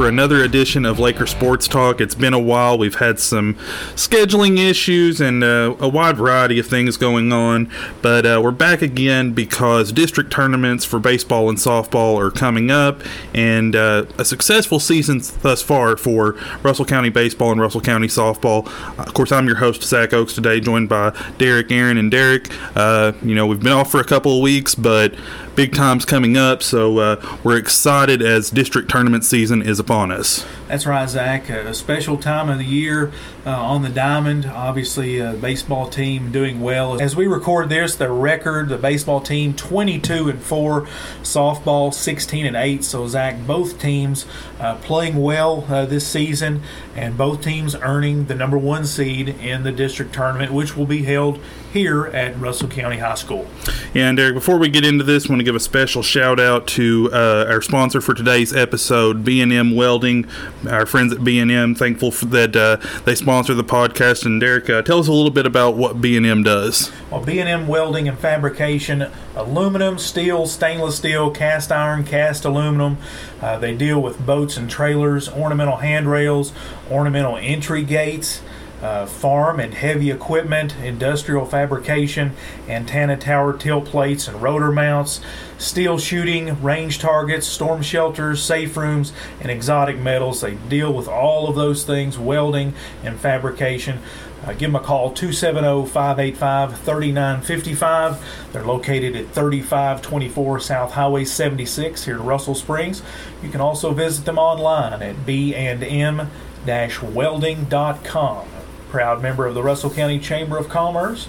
for another edition of Laker Sports Talk. It's been a while. We've had some scheduling issues and uh, a wide variety of things going on, but uh, we're back again because district tournaments for baseball and softball are coming up, and uh, a successful season thus far for Russell County Baseball and Russell County Softball. Of course, I'm your host, Zach Oaks, today, joined by Derek, Aaron, and Derek. Uh, you know, we've been off for a couple of weeks, but big times coming up, so uh, we're excited as district tournament season is upon us. That's right, Zach. A special time of the year uh, on the diamond. Obviously, a baseball team doing well. As we record this, the record, the baseball team 22 and 4, softball 16 and 8. So, Zach, both teams uh, playing well uh, this season, and both teams earning the number one seed in the district tournament, which will be held here at Russell County High School. And Derek, before we get into this, I want to give a special shout out to uh, our sponsor for today's episode, B&M Welding. Our friends at B&M, thankful that uh, they sponsor the podcast. And Derek, uh, tell us a little bit about what B&M does. Well, B&M Welding and Fabrication, aluminum, steel, stainless steel, cast iron, cast aluminum. Uh, they deal with boats and trailers, ornamental handrails, ornamental entry gates uh, farm and heavy equipment, industrial fabrication, antenna tower tilt plates and rotor mounts, steel shooting, range targets, storm shelters, safe rooms, and exotic metals. They deal with all of those things, welding and fabrication. Uh, give them a call 270 585 3955. They're located at 3524 South Highway 76 here in Russell Springs. You can also visit them online at b&m welding.com proud member of the Russell County Chamber of Commerce.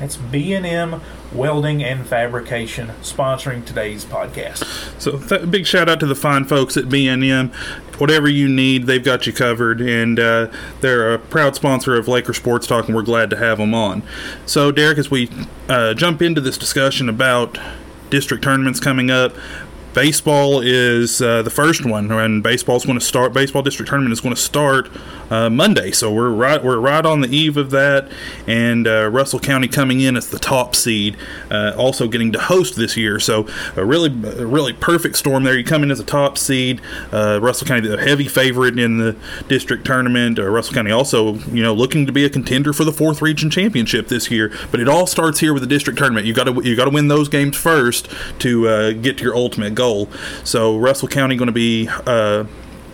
That's B&M Welding and Fabrication sponsoring today's podcast. So th- big shout out to the fine folks at B&M. Whatever you need, they've got you covered, and uh, they're a proud sponsor of Laker Sports Talk, and we're glad to have them on. So, Derek, as we uh, jump into this discussion about district tournaments coming up, baseball is uh, the first one, and baseball's going to start. Baseball district tournament is going to start uh, Monday, so we're right we're right on the eve of that. And uh, Russell County coming in as the top seed, uh, also getting to host this year. So a really a really perfect storm there. You come in as a top seed. Uh, Russell County, the heavy favorite in the district tournament. Uh, Russell County also you know looking to be a contender for the fourth region championship this year. But it all starts here with the district tournament. You got to you got to win those games first to get to your ultimate goal goal. So Russell County going to be uh,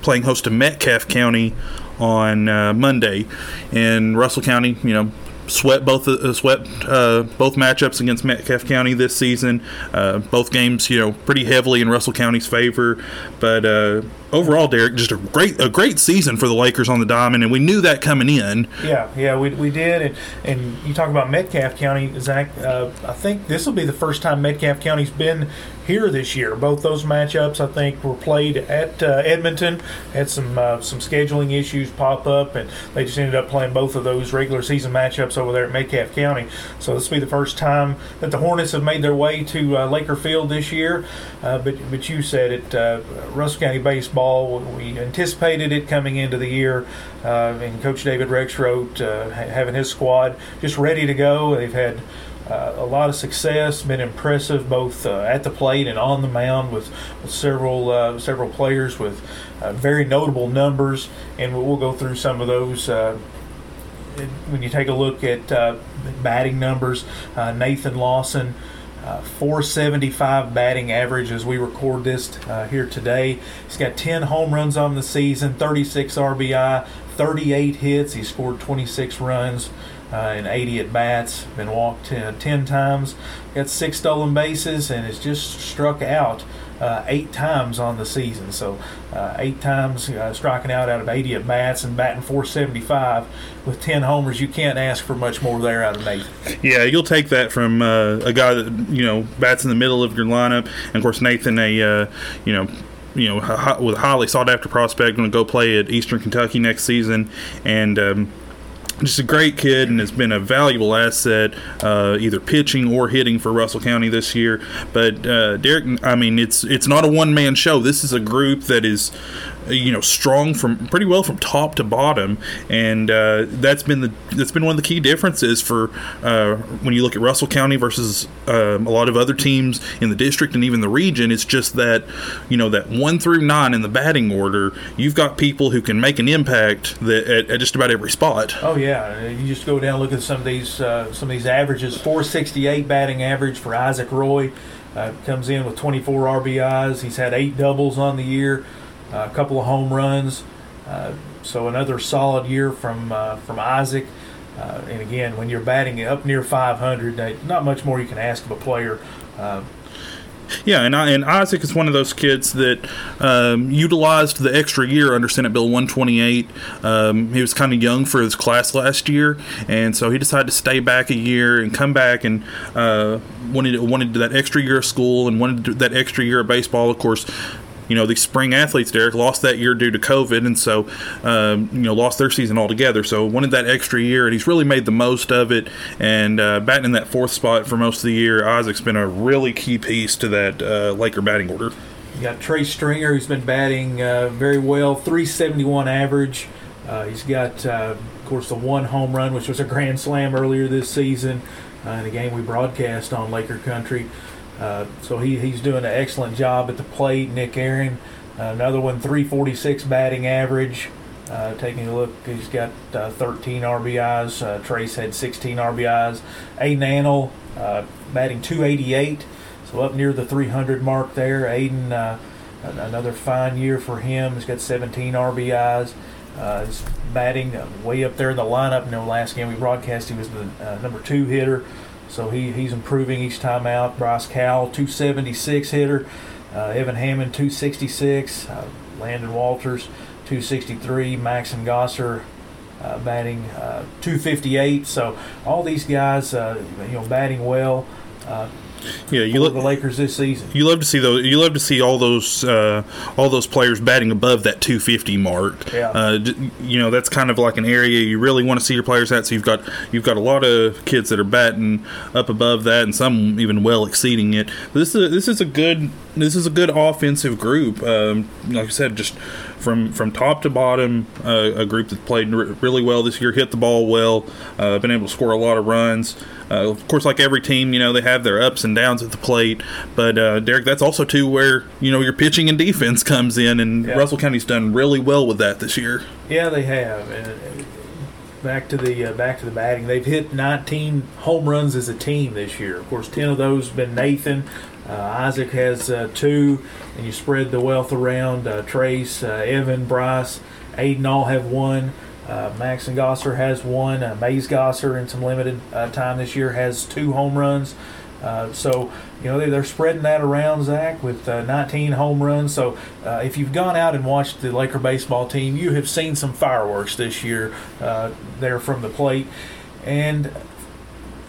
playing host to Metcalfe County on uh, Monday, and Russell County, you know, swept both uh, swept uh, both matchups against Metcalfe County this season. Uh, both games, you know, pretty heavily in Russell County's favor, but uh, overall, Derek, just a great a great season for the Lakers on the diamond, and we knew that coming in. Yeah, yeah, we, we did, and and you talk about Metcalfe County, Zach. Uh, I think this will be the first time Metcalfe County's been here this year. Both those matchups, I think, were played at uh, Edmonton. Had some uh, some scheduling issues pop up, and they just ended up playing both of those regular season matchups over there at Metcalfe County. So this will be the first time that the Hornets have made their way to uh, Laker Field this year. Uh, but but you said it, uh, Russell County baseball. We anticipated it coming into the year, uh, and Coach David Rexroth uh, having his squad just ready to go. They've had uh, a lot of success, been impressive both uh, at the plate and on the mound with, with several uh, several players with uh, very notable numbers, and we'll, go through some of those when you take a look at batting numbers. Nathan Lawson. Uh, 475 batting average as we record this uh, here today. He's got 10 home runs on the season, 36 RBI, 38 hits. He scored 26 runs uh, and 80 at bats. Been walked 10, 10 times. Got six stolen bases and has just struck out uh, eight times on the season. So uh, eight times uh, striking out out of 80 at bats and batting 475 with 10 homers. You can't ask for much more there out of Nathan. Yeah, you'll take that from uh, a guy that you know bats in the middle of your lineup, and of course Nathan, a uh, you know you know, with a highly sought after prospect, going to go play at Eastern Kentucky next season, and um, just a great kid and has been a valuable asset, uh, either pitching or hitting for Russell County this year. But uh, Derek, I mean, it's it's not a one man show. This is a group that is you know strong from pretty well from top to bottom, and uh, that's been the that's been one of the key differences for uh, when you look at Russell County versus um, a lot of other teams in the district and even the region. It's just that you know that one through nine in the batting order, you've got people who can make an impact that at, at just about every spot. Oh yeah, you just go down and look at some of these uh, some of these averages. 468 batting average for Isaac Roy. Uh, comes in with 24 RBIs. He's had eight doubles on the year, a couple of home runs. Uh, so another solid year from uh, from Isaac. Uh, and again, when you're batting up near 500, not much more you can ask of a player. Yeah, and I, and Isaac is one of those kids that um, utilized the extra year under Senate Bill 128. Um, he was kind of young for his class last year, and so he decided to stay back a year and come back and uh, wanted wanted that extra year of school and wanted that extra year of baseball. Of course, you know these spring athletes, Derek, lost that year due to COVID, and so um, you know lost their season altogether. So wanted that extra year, and he's really made the most of it. And uh, batting in that fourth spot for most of the year, Isaac's been a really key piece to that uh, Laker batting order. You got Trey Stringer, who's been batting uh, very well, 371 average. Uh, he's got, uh, of course, the one home run, which was a grand slam earlier this season uh, in a game we broadcast on Laker Country. Uh, so he, he's doing an excellent job at the plate. Nick Aaron, uh, another one, 346 batting average. Uh, taking a look, he's got uh, 13 RBIs. Uh, Trace had 16 RBIs. Aiden Annell batting 288, so up near the 300 mark there. Aiden, another fine year for him. He's got 17 RBIs. Uh, he's batting way up there in the lineup. In know, last game we broadcast, he was the uh, number two hitter. So he, he's improving each time out. Bryce Cowell, 276 hitter. Uh, Evan Hammond, 266. Uh, Landon Walters, 263. Maxon Gosser, uh, batting uh, 258. So all these guys, uh, you know, batting well. Yeah, you look the Lakers this season. You love to see those. You love to see all those uh, all those players batting above that 250 mark. Yeah. Uh, you know that's kind of like an area you really want to see your players at. So you've got you've got a lot of kids that are batting up above that, and some even well exceeding it. This is this is a good this is a good offensive group. Um, like I said, just from from top to bottom, uh, a group that played really well this year, hit the ball well, uh, been able to score a lot of runs. Uh, of course, like every team, you know they have their ups and downs at the plate. But uh, Derek, that's also too where you know your pitching and defense comes in, and yeah. Russell County's done really well with that this year. Yeah, they have. And back to the uh, back to the batting, they've hit 19 home runs as a team this year. Of course, 10 of those have been Nathan. Uh, Isaac has uh, two, and you spread the wealth around. Uh, Trace, Evan, Bryce, Aiden all have one. Uh, Maxon Gosser has one. Uh, Mays Gosser, in some limited uh, time this year, has two home runs. Uh, so, you know, they're, spreading that around, Zach, with 19 home runs. So, if you've gone out and watched the Laker baseball team, you have seen some fireworks this year there from the plate. And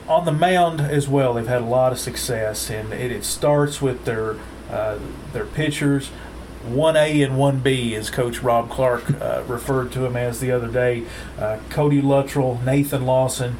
on the mound as well, they've had a lot of success, and it, it starts with their uh, their pitchers. 1A and 1B, as Coach Rob Clark uh, referred to him as the other day. Uh, Cody Luttrell, Nathan Lawson,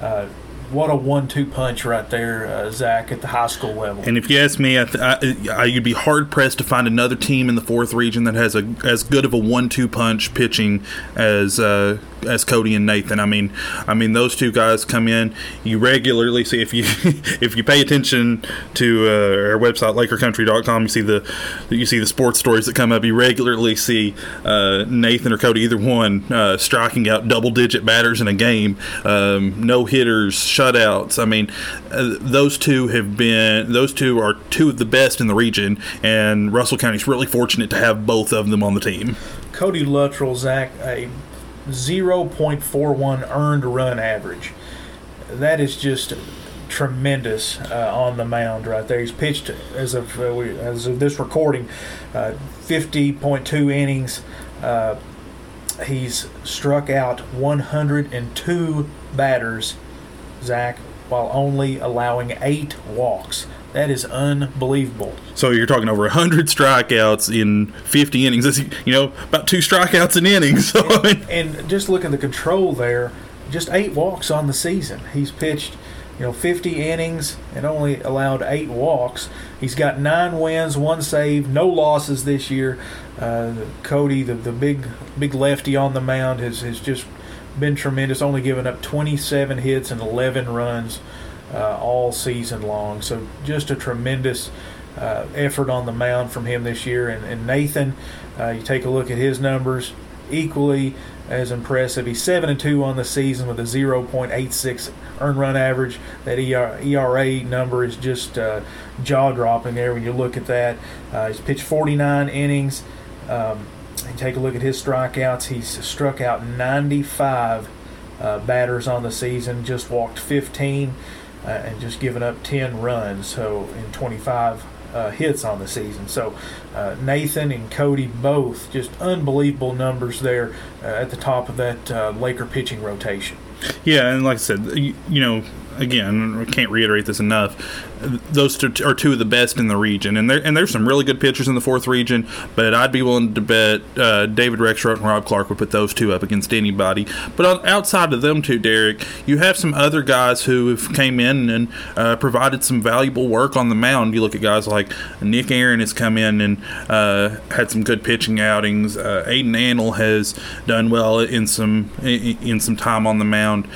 uh, what a one-two punch right there, uh, Zach, at the high school level. And if you ask me, I th- I, you'd be hard pressed to find another team in the fourth region that has a as good of a one-two punch pitching as uh, as Cody and Nathan. I mean, I mean those two guys come in. You regularly see if you if you pay attention to uh, our website LakerCountry.com, you see the you see the sports stories that come up. You regularly see uh, Nathan or Cody, either one, uh, striking out double-digit batters in a game, um, no hitters, shutouts. I mean, uh, those two have been those two are two of the best in the region, and Russell County is really fortunate to have both of them on the team. Cody Luttrell, Zach, a 0.41 earned run average. That is just tremendous uh, on the mound right there. He's pitched as of uh, we, as of this recording, uh, 50.2 innings. Uh, he's struck out 102 batters, Zach, while only allowing eight walks. That is unbelievable. So you're talking over 100 strikeouts in 50 innings. That's, you know, about two strikeouts an inning. So and, and just look at the control there. Just eight walks on the season. He's pitched you know, 50 innings and only allowed eight walks. He's got nine wins, one save, no losses this year. Uh, Cody, the, the big big lefty on the mound, has, has just been tremendous. Only given up 27 hits and 11 runs uh, all season long. So just a tremendous uh, effort on the mound from him this year. And, and Nathan, uh, you take a look at his numbers, equally as impressive. He's seven and two on the season with a 0.86 earned run average. That ERA number is just uh, jaw dropping there when you look at that. Uh, he's pitched 49 innings. Um, take a look at his strikeouts. He's struck out 95 uh, batters on the season, just walked 15, uh, and just giving up 10 runs. So in 25 uh, hits on the season. So uh, Nathan and Cody both just unbelievable numbers there uh, at the top of that uh, Laker pitching rotation. Yeah, and like I said, you, you know, again, I can't reiterate this enough. Those are two of the best in the region, and there and there's some really good pitchers in the fourth region. But I'd be willing to bet uh, David Rexroth and Rob Clark would put those two up against anybody. But outside of them two, Derek, you have some other guys who have came in and uh, provided some valuable work on the mound. You look at guys like Nick Aaron has come in and uh, had some good pitching outings. Uh, Aiden Annel has done well in some in, in some time on the mound.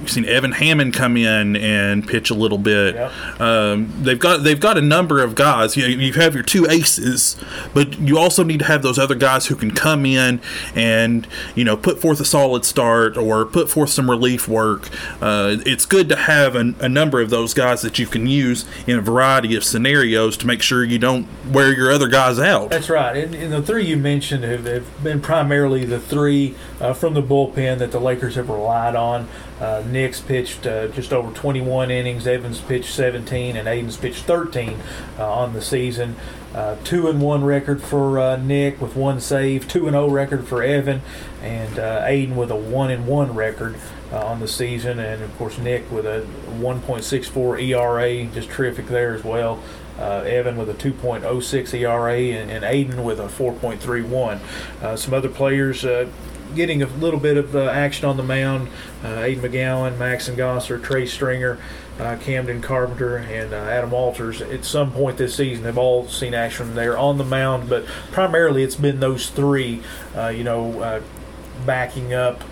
You've seen Evan Hammond come in and pitch a little bit. Yep. Um, they've got they've got a number of guys. You, you have your two aces, but you also need to have those other guys who can come in and you know put forth a solid start or put forth some relief work. Uh, it's good to have a, a, number of those guys that you can use in a variety of scenarios to make sure you don't wear your other guys out. That's right. And, and the three you mentioned have, have been primarily the three uh, from the bullpen that the Lakers have relied on. Uh, Nick's pitched uh, just over 21 innings. Evans pitched 17, and Aiden's pitched 13 uh, on the season. Uh, two and one record for uh, Nick with one save. Two and zero oh record for Evan, and uh, Aiden with a one and one record on the season. And of course Nick with a 1.64 ERA, just terrific there as well. Uh, Evan with a 2.06 ERA and, and Aiden with a 4.31. Uh, some other players uh, getting a little bit of uh, action on the mound. Uh, Aiden McGowan, Maxon Gosser, Trey Stringer, uh, Camden Carpenter, and uh, Adam Walters at some point this season have all seen action there on the mound, but primarily it's been those three, uh, you know, uh, backing up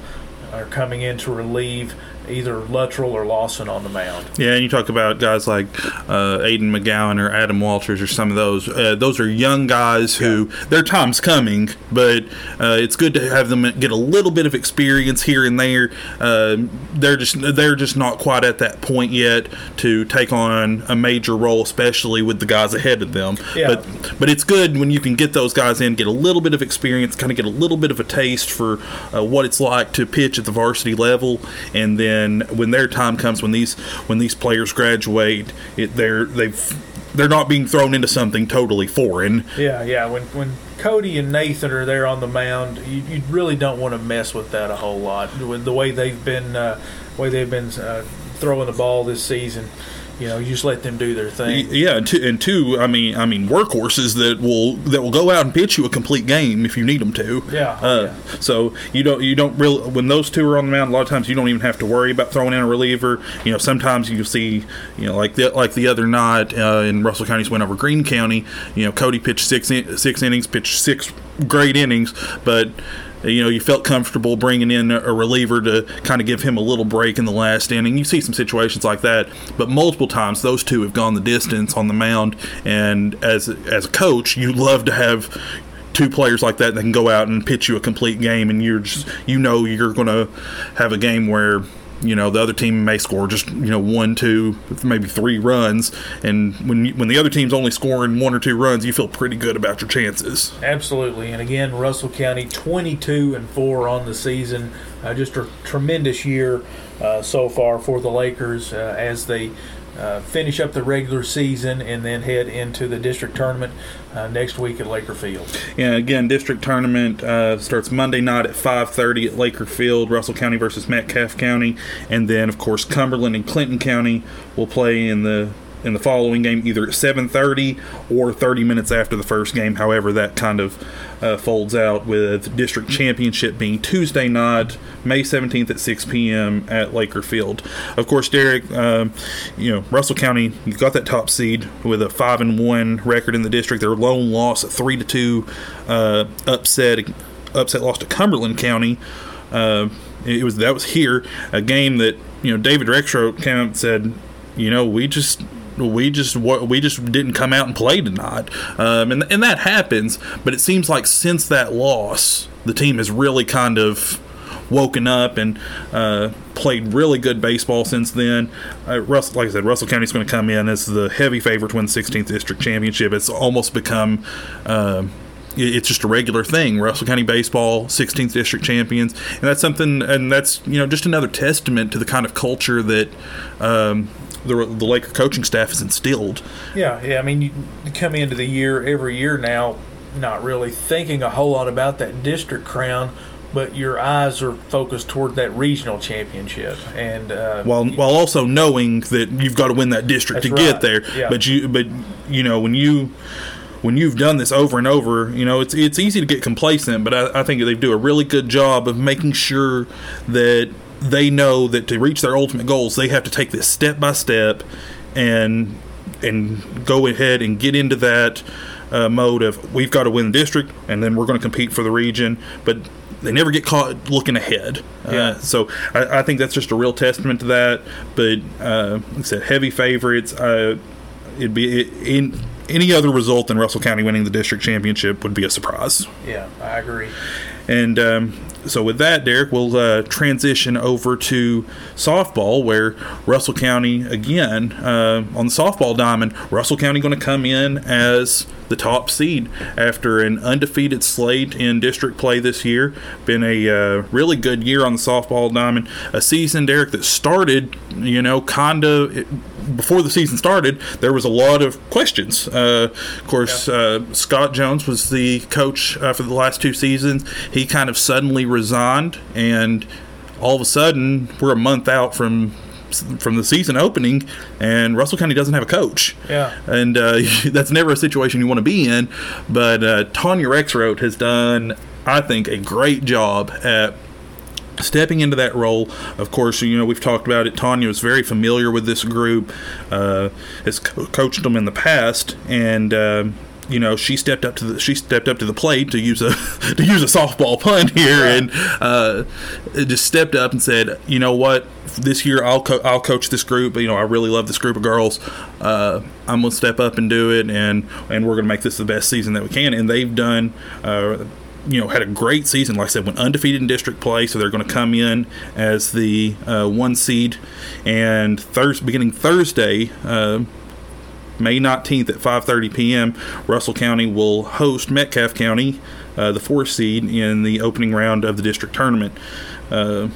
or coming in to relieve either Luttrell or Lawson on the mound. Yeah, and you talk about guys like uh, Aiden McGowan or Adam Walters or some of those. Uh, those are young guys who yeah. their time's coming, but uh, it's good to have them get a little bit of experience here and there. Uh, they're just they're just not quite at that point yet to take on a major role, especially with the guys ahead of them. Yeah. But but it's good when you can get those guys in, get a little bit of experience, kind of get a little bit of a taste for uh, what it's like to pitch at the varsity level, and then then when their time comes, when these when these players graduate, it, they're they've they're not being thrown into something totally foreign. Yeah, yeah. When when Cody and Nathan are there on the mound, you, you really don't want to mess with that a whole lot. With the way they've been, uh, way they've been uh, throwing the ball this season you know, you just let them do their thing. Yeah, and two, and two, I mean, I mean, workhorses that will that will go out and pitch you a complete game if you need them to. Yeah. Uh, yeah. So you don't you don't really when those two are on the mound, a lot of times you don't even have to worry about throwing in a reliever. You know, sometimes you see, you know, like the like the other night uh, in Russell County's went over Green County. You know, Cody pitched six in, six innings, pitched six great innings, but you know, you felt comfortable bringing in a reliever to kind of give him a little break in the last inning. You see some situations like that, but multiple times those two have gone the distance on the mound. And as as a coach, you love to have two players like that that can go out and pitch you a complete game, and you're just you know you're going to have a game where you know the other team may score just you know one two maybe three runs. And when you, when the other team's only scoring one or two runs you feel pretty good about your chances. Absolutely. And again russell county 22 and 4 on the season. Uh, just a tremendous year uh, so far for the lakers uh, as they uh, finish up the regular season and then head into the district tournament uh, next week at Laker Field. Yeah, again, district tournament uh, starts Monday night at 5:30 at Laker Field, Russell County versus Metcalfe County, and then of course Cumberland and Clinton County will play in the in the following game, either at 7:30 or 30 minutes after the first game. However, that kind of uh, folds out with district championship being Tuesday night, May 17th at 6 p.m. at Laker Field. Of course, Derek, um, you know Russell County you've got that top seed with a five and one record in the district. Their lone loss, a three to two uh, upset upset loss to Cumberland County. Uh, it was that was here a game that you know David Rexroth came out and said, you know, we just we just we just didn't come out and play tonight, um, and and that happens. But it seems like since that loss, the team has really kind of woken up and uh, played really good baseball since then. Uh, Russell, like I said, Russell County's going to come in as the heavy favorite to win the 16th district championship. It's almost become. Uh, it's just a regular thing. Russell County baseball, 16th district champions, and that's something, and that's you know just another testament to the kind of culture that um, the, the Laker coaching staff has instilled. Yeah, yeah. I mean, you come into the year every year now, not really thinking a whole lot about that district crown, but your eyes are focused toward that regional championship, and uh, while while also knowing that you've got to win that district to right. get there. Yeah. But you but you know when you when you've done this over and over, you know, it's it's easy to get complacent, but I, I, think they do a really good job of making sure that they know that to reach their ultimate goals, they have to take this step by step and and go ahead and get into that uh, mode of we've got to win the district and then we're going to compete for the region, but they never get caught looking ahead. Uh, Yeah. Uh, so I, I, think that's just a real testament to that. But uh, like I said, heavy favorites. Uh, it'd be in any other result than Russell County winning the district championship would be a surprise. Yeah, I agree. And um, so with that, Derek, we'll uh, transition over to softball, where Russell County again uh, on the softball diamond. Russell County going to come in as the top seed after an undefeated slate in district play this year. Been a uh, really good year on the softball diamond. A season, Derek, that started, you know, kind of before the season started, there was a lot of questions. Uh, of course, Yeah. uh, Scott Jones was the coach uh, for the last two seasons. He kind of suddenly resigned, and all of a sudden, we're a month out from from the season opening, and Russell County doesn't have a coach. Yeah. and uh, that's never a situation you want to be in. But uh, Tanya Rexroth has done, I think, a great job at stepping into that role. Of course, you know we've talked about it. Tanya is very familiar with this group, uh, has co- coached them in the past, and. Um, you know, she stepped up to the she stepped up to the plate to use a to use a softball pun here, and uh, just stepped up and said, you know what, this year I'll co- I'll coach this group. You know, I really love this group of girls. Uh, I'm gonna step up and do it, and and we're gonna make this the best season that we can. And they've done. Uh, you know, had a great season. Like I said, went undefeated in district play, so they're going to come in as the uh, one seed. And Thursday, beginning Thursday, uh, May 19th at 5:30 p.m., Russell County will host Metcalfe County, uh, the fourth seed, in the opening round of the district tournament. Uh,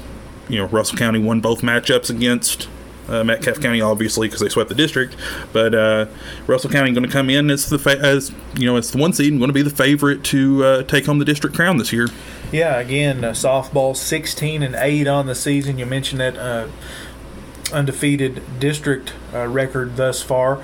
you know, Russell County won both matchups against uh, Metcalfe County, obviously, because they swept the district. But uh, Russell County going to come in as the fa- as you know, as the one seed, and going to be the favorite to uh, take home the district crown this year. Yeah, again, uh, softball 16 and 8 on the season. You mentioned that uh, undefeated district uh, record thus far.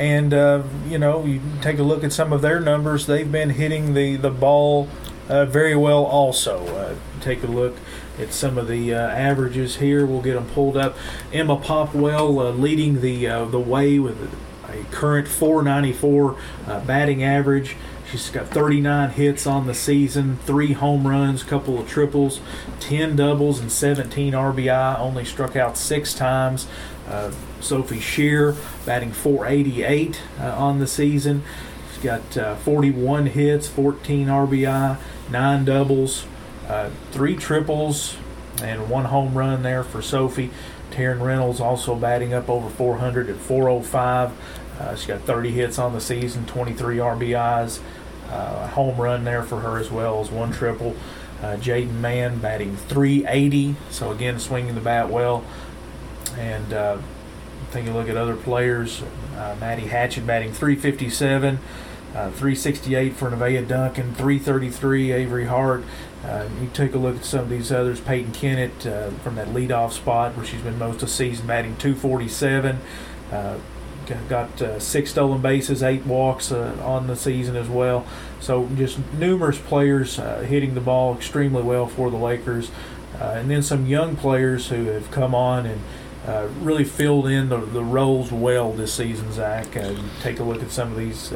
And, uh, you know, you take a look at some of their numbers, they've been hitting the, the ball uh, very well also. Uh, take a look at some of the uh, averages here. We'll get them pulled up. Emma Popwell uh, leading the, uh, the way with a current 494 uh, batting average. She's got 39 hits on the season, three home runs, couple of triples, 10 doubles, and 17 RBI. Only struck out six times. Uh, Sophie Shear batting 488 uh, on the season. She's got uh, 41 hits, 14 RBI, nine doubles, three triples, and one home run there for Sophie. Taryn Reynolds also batting up over 400 at 405. Uh, she's got 30 hits on the season, 23 RBIs. Uh, a home run there for her as well as one triple. Uh, Jaden Mann batting 380, so again swinging the bat well. And uh, take a look at other players. Uh, Maddie Hatchett batting 357, uh, 368 for Nevaeh Duncan, 333 Avery Hart. Uh, you take a look at some of these others. Peyton Kennett uh, from that leadoff spot where she's been most of the season batting 247. Uh, got uh, six stolen bases, eight walks on the season as well. So just numerous players hitting the ball extremely well for the Lakers, and then some young players who have come on and. Uh, really filled in the, the roles well this season, Zach. Uh, take a look at some of these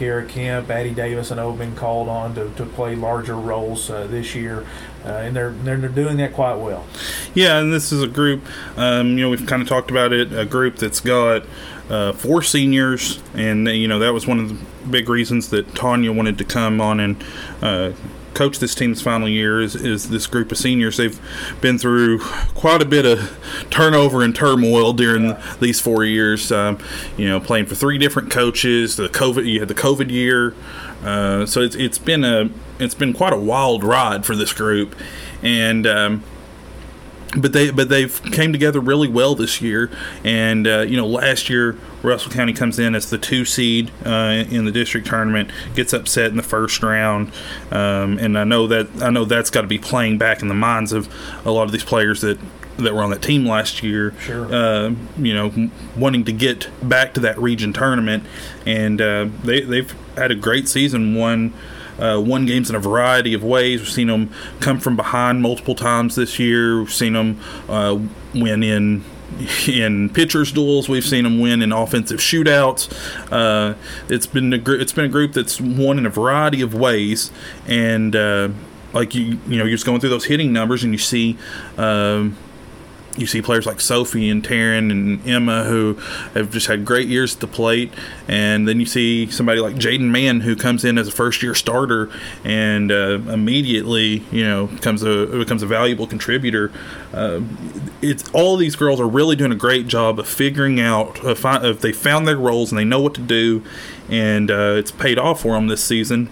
Kara Kemp, Addie Davis, and O been called on to, to play larger roles uh, this year, uh, and they're, they're doing that quite well. Yeah, and this is a group. Um, you know, we've kind of talked about it. A group that's got uh, four seniors, and you know that was one of the big reasons that Tanya wanted to come on and uh, coach this team's final year is, is this group of seniors. They've been through quite a bit of turnover and turmoil during yeah. these four years. Um, you know, playing for three different coaches. The COVID, you had the COVID year, uh, so it's it's been a it's been quite a wild ride for this group, and. Um, but they but they've came together really well this year, and uh, you know last year Russell County comes in as the two seed uh, in the district tournament, gets upset in the first round, um, and I know that I know that's got to be playing back in the minds of a lot of these players that that were on that team last year. Sure. Uh, you know, wanting to get back to that region tournament, and uh, they they've had a great season. One uh, won games in a variety of ways. We've seen them come from behind multiple times this year. We've seen them uh, win in in pitchers duels. We've seen them win in offensive shootouts. Uh, it's been a gr- it's been a group that's won in a variety of ways, and uh, like you you know you're just going through those hitting numbers and you see. Um, you see players like Sophie and Taryn and Emma who have just had great years at the plate, and then you see somebody like Jaden Mann who comes in as a first year starter and uh, immediately you know becomes a becomes a valuable contributor. Uh, it's all these girls are really doing a great job of figuring out uh, if they found their roles and they know what to do, and uh, it's paid off for them this season.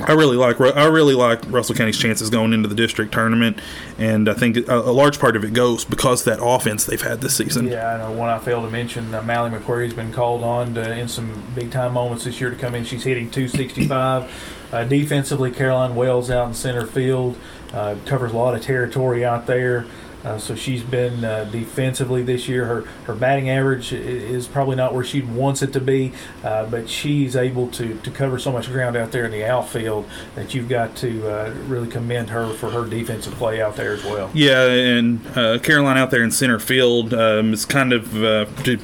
I really like I really like Russell County's chances going into the district tournament, and I think a, a large part of it goes because that offense they've had this season. Yeah, I know. One I failed to mention, uh, Mally McQuarrie's been called on to, in some big time moments this year to come in. She's hitting 265. Uh, defensively, Caroline Wells out in center field uh, covers a lot of territory out there. Uh, so she's been uh, defensively this year. Her her batting average is probably not where she wants it to be, uh, but she's able to, to cover so much ground out there in the outfield that you've got to uh, really commend her for her defensive play out there as well. Yeah, and uh, Caroline out there in center field um, is kind of uh, to,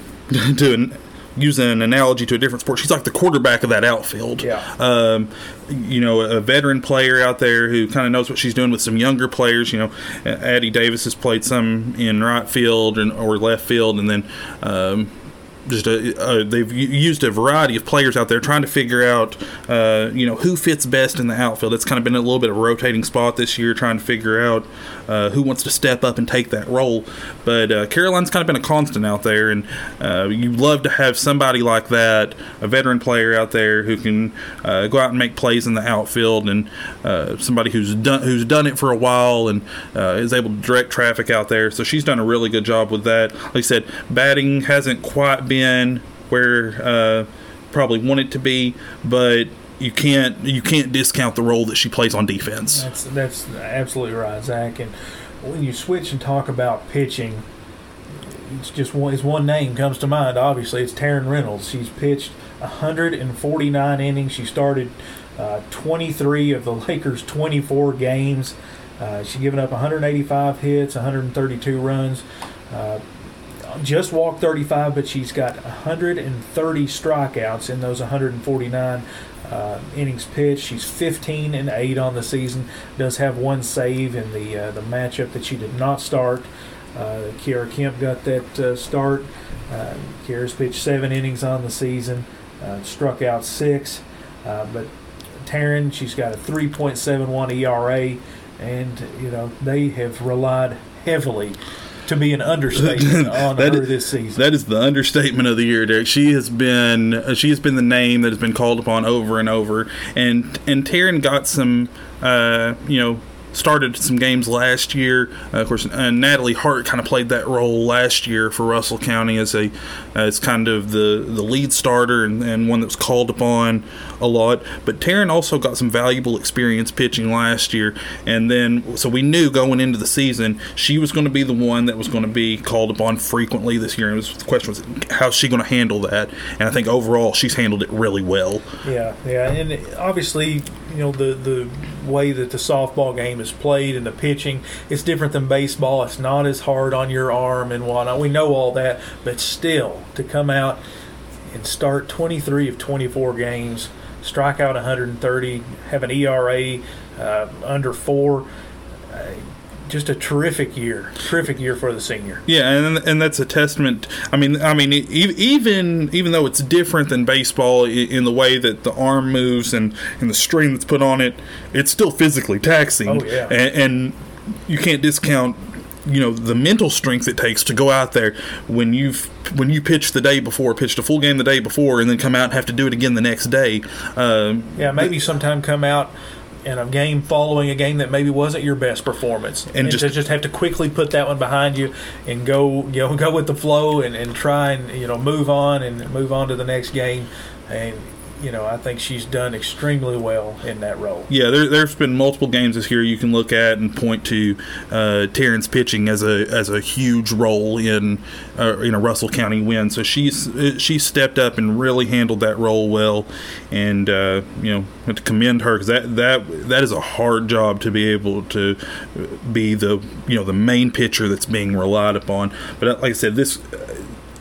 to an using an analogy to a different sport, she's like the quarterback of that outfield. Yeah. Um, you know, a veteran player out there who kind of knows what she's doing with some younger players. You know, Addie Davis has played some in right field and, or left field, and then um, just a, they've used a variety of players out there trying to figure out uh, you know who fits best in the outfield. It's kind of been a little bit of a rotating spot this year, trying to figure out uh, who wants to step up and take that role. But uh, Caroline's kind of been a constant out there, and uh, you love to have somebody like that, a veteran player out there who can uh, go out and make plays in the outfield, and uh, somebody who's done who's done it for a while and is able to direct traffic out there. So she's done a really good job with that. Like I said, batting hasn't quite been in where uh, probably want it to be, but you can't you can't discount the role that she plays on defense. That's that's absolutely right, Zach. And when you switch and talk about pitching, it's just one his one name comes to mind. Obviously, it's Taryn Reynolds. She's pitched 149 innings. She started uh, 23 of the Lakers' 24 games. Uh, she's given up 185 hits, 132 runs. Uh, just walked 35, but she's got 130 strikeouts in those 149 uh, innings pitched. She's 15 and 8 on the season. Does have one save in the uh, the matchup that she did not start. Uh, Kiera Kemp got that uh, start. Uh, Kiera's pitched seven innings on the season, uh, struck out six. Uh, but Taryn, she's got a 3.71 ERA, and you know they have relied heavily to be an understatement on that her is, this season. That is the understatement of the year, Derek. She has been uh, she has been the name that has been called upon over and over. And and Taryn got some uh, you know started some games last year. Uh, of course, uh, Natalie Hart kind of played that role last year for Russell County as a as kind of the the lead starter and, and one that was called upon a lot. But Taryn also got some valuable experience pitching last year, and then so we knew going into the season she was going to be the one that was going to be called upon frequently this year. And was, the question was how's she going to handle that? And I think overall she's handled it really well. Yeah, yeah, and obviously you know the the way that the softball game is played and the pitching it's different than baseball. It's not as hard on your arm and whatnot. We know all that, but still to come out and start 23 of 24 games, strike out 130, have an ERA uh, under four. Uh, just a terrific year, terrific year for the senior. Yeah, and and that's a testament. I mean, I mean, even even though it's different than baseball in the way that the arm moves and and the strain that's put on it, it's still physically taxing. Oh yeah, and, and you can't discount you know the mental strength it takes to go out there when you've when you pitch the day before, pitched a full game the day before, and then come out and have to do it again the next day. Uh, yeah, maybe sometime come out in a game following a game that maybe wasn't your best performance, and, and just, to just have to quickly put that one behind you and go you know go with the flow and, and try and you know move on and move on to the next game, and you know, I think she's done extremely well in that role. Yeah, there, has been multiple games this year you can look at and point to uh, Taryn's pitching as a as a huge role in uh, in a Russell County win. So she's she stepped up and really handled that role well, and uh, you know, to commend her because that that that is a hard job to be able to be the you know the main pitcher that's being relied upon. But like I said, this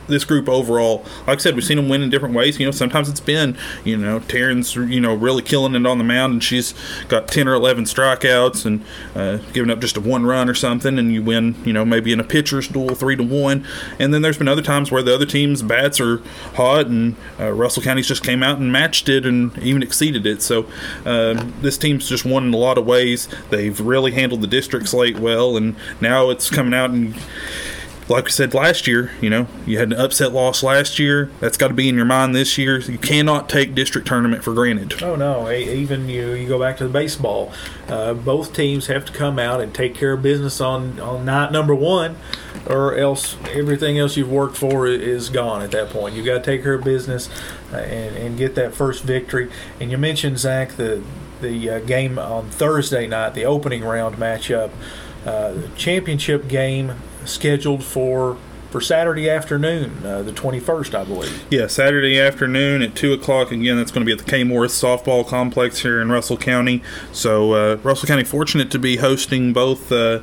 this group overall, like I said, we've seen them win in different ways. You know, sometimes it's been, you know, Taryn's, you know, really killing it on the mound, and she's got 10 or 11 strikeouts and uh, giving up just a one run or something, and you win, you know, maybe in a pitcher's duel, three to one. And then there's been other times where the other team's bats are hot, and uh, Russell County's just came out and matched it and even exceeded it. So uh, this team's just won in a lot of ways. They've really handled the district slate well, and now it's coming out and like we said last year, you know, you had an upset loss last year. That's got to be in your mind this year. You cannot take district tournament for granted. Oh no! Even you, you go back to the baseball. Uh, both teams have to come out and take care of business on on night number one, or else everything else you've worked for is gone at that point. You got to take care of business uh, and, and get that first victory. And you mentioned Zach the the uh, game on Thursday night, the opening round matchup. Uh, championship game scheduled for for Saturday afternoon, uh, the 21st, I believe. Yeah, Saturday afternoon at 2 o'clock. Again, that's going to be at the K. Morris Softball Complex here in Russell County. So, uh, Russell County fortunate to be hosting both. Uh,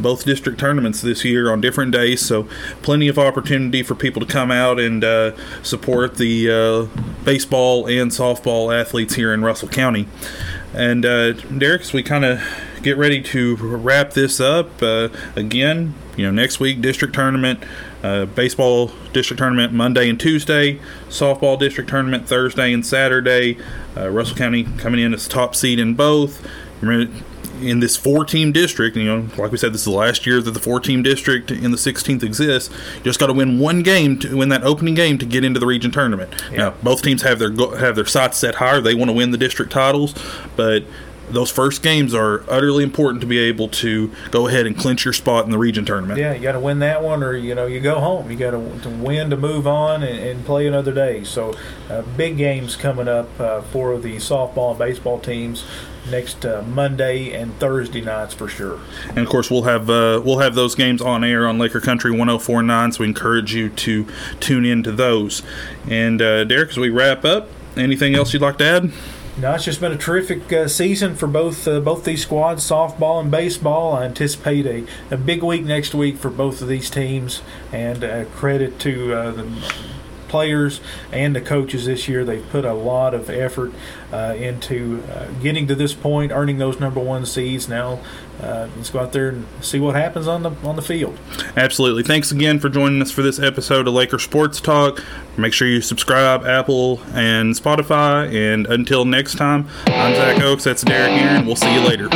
both district tournaments this year on different days, so plenty of opportunity for people to come out and uh, support the uh, baseball and softball athletes here in Russell County. And uh, Derek, as we kind of get ready to wrap this up, uh, again, you know, next week district tournament, uh, baseball district tournament Monday and Tuesday, softball district tournament Thursday and Saturday. Uh, Russell County coming in as top seed in both. In this four team district, you know, like we said, this is the last year that the four team district in the 16th exists. You just got to win one game to win that opening game to get into the region tournament. Yeah. Now, both teams have their have their sights set higher. They want to win the district titles, but those first games are utterly important to be able to go ahead and clinch your spot in the region tournament. Yeah, you got to win that one, or you know you go home. You got to, to win to move on and, and play another day. So, uh, big games coming up uh, for the softball and baseball teams next uh, Monday and Thursday nights for sure. And of course, we'll have uh, we'll have those games on air on Laker Country 104.9, so we encourage you to tune in to those. And uh, Derek, as we wrap up, anything else you'd like to add? No, it's just been a terrific uh, season for both uh, both these squads, softball and baseball. I anticipate a, a big week next week for both of these teams, and uh, credit to uh, the players and the coaches this year. They've put a lot of effort uh, into uh, getting to this point, earning those number one seeds. Now uh, let's go out there and see what happens on the on the field. Absolutely. Thanks again for joining us for this episode of Laker Sports Talk. Make sure you subscribe Apple and Spotify. And until next time, I'm Zach Oaks. That's Derek Aaron. We'll see you later.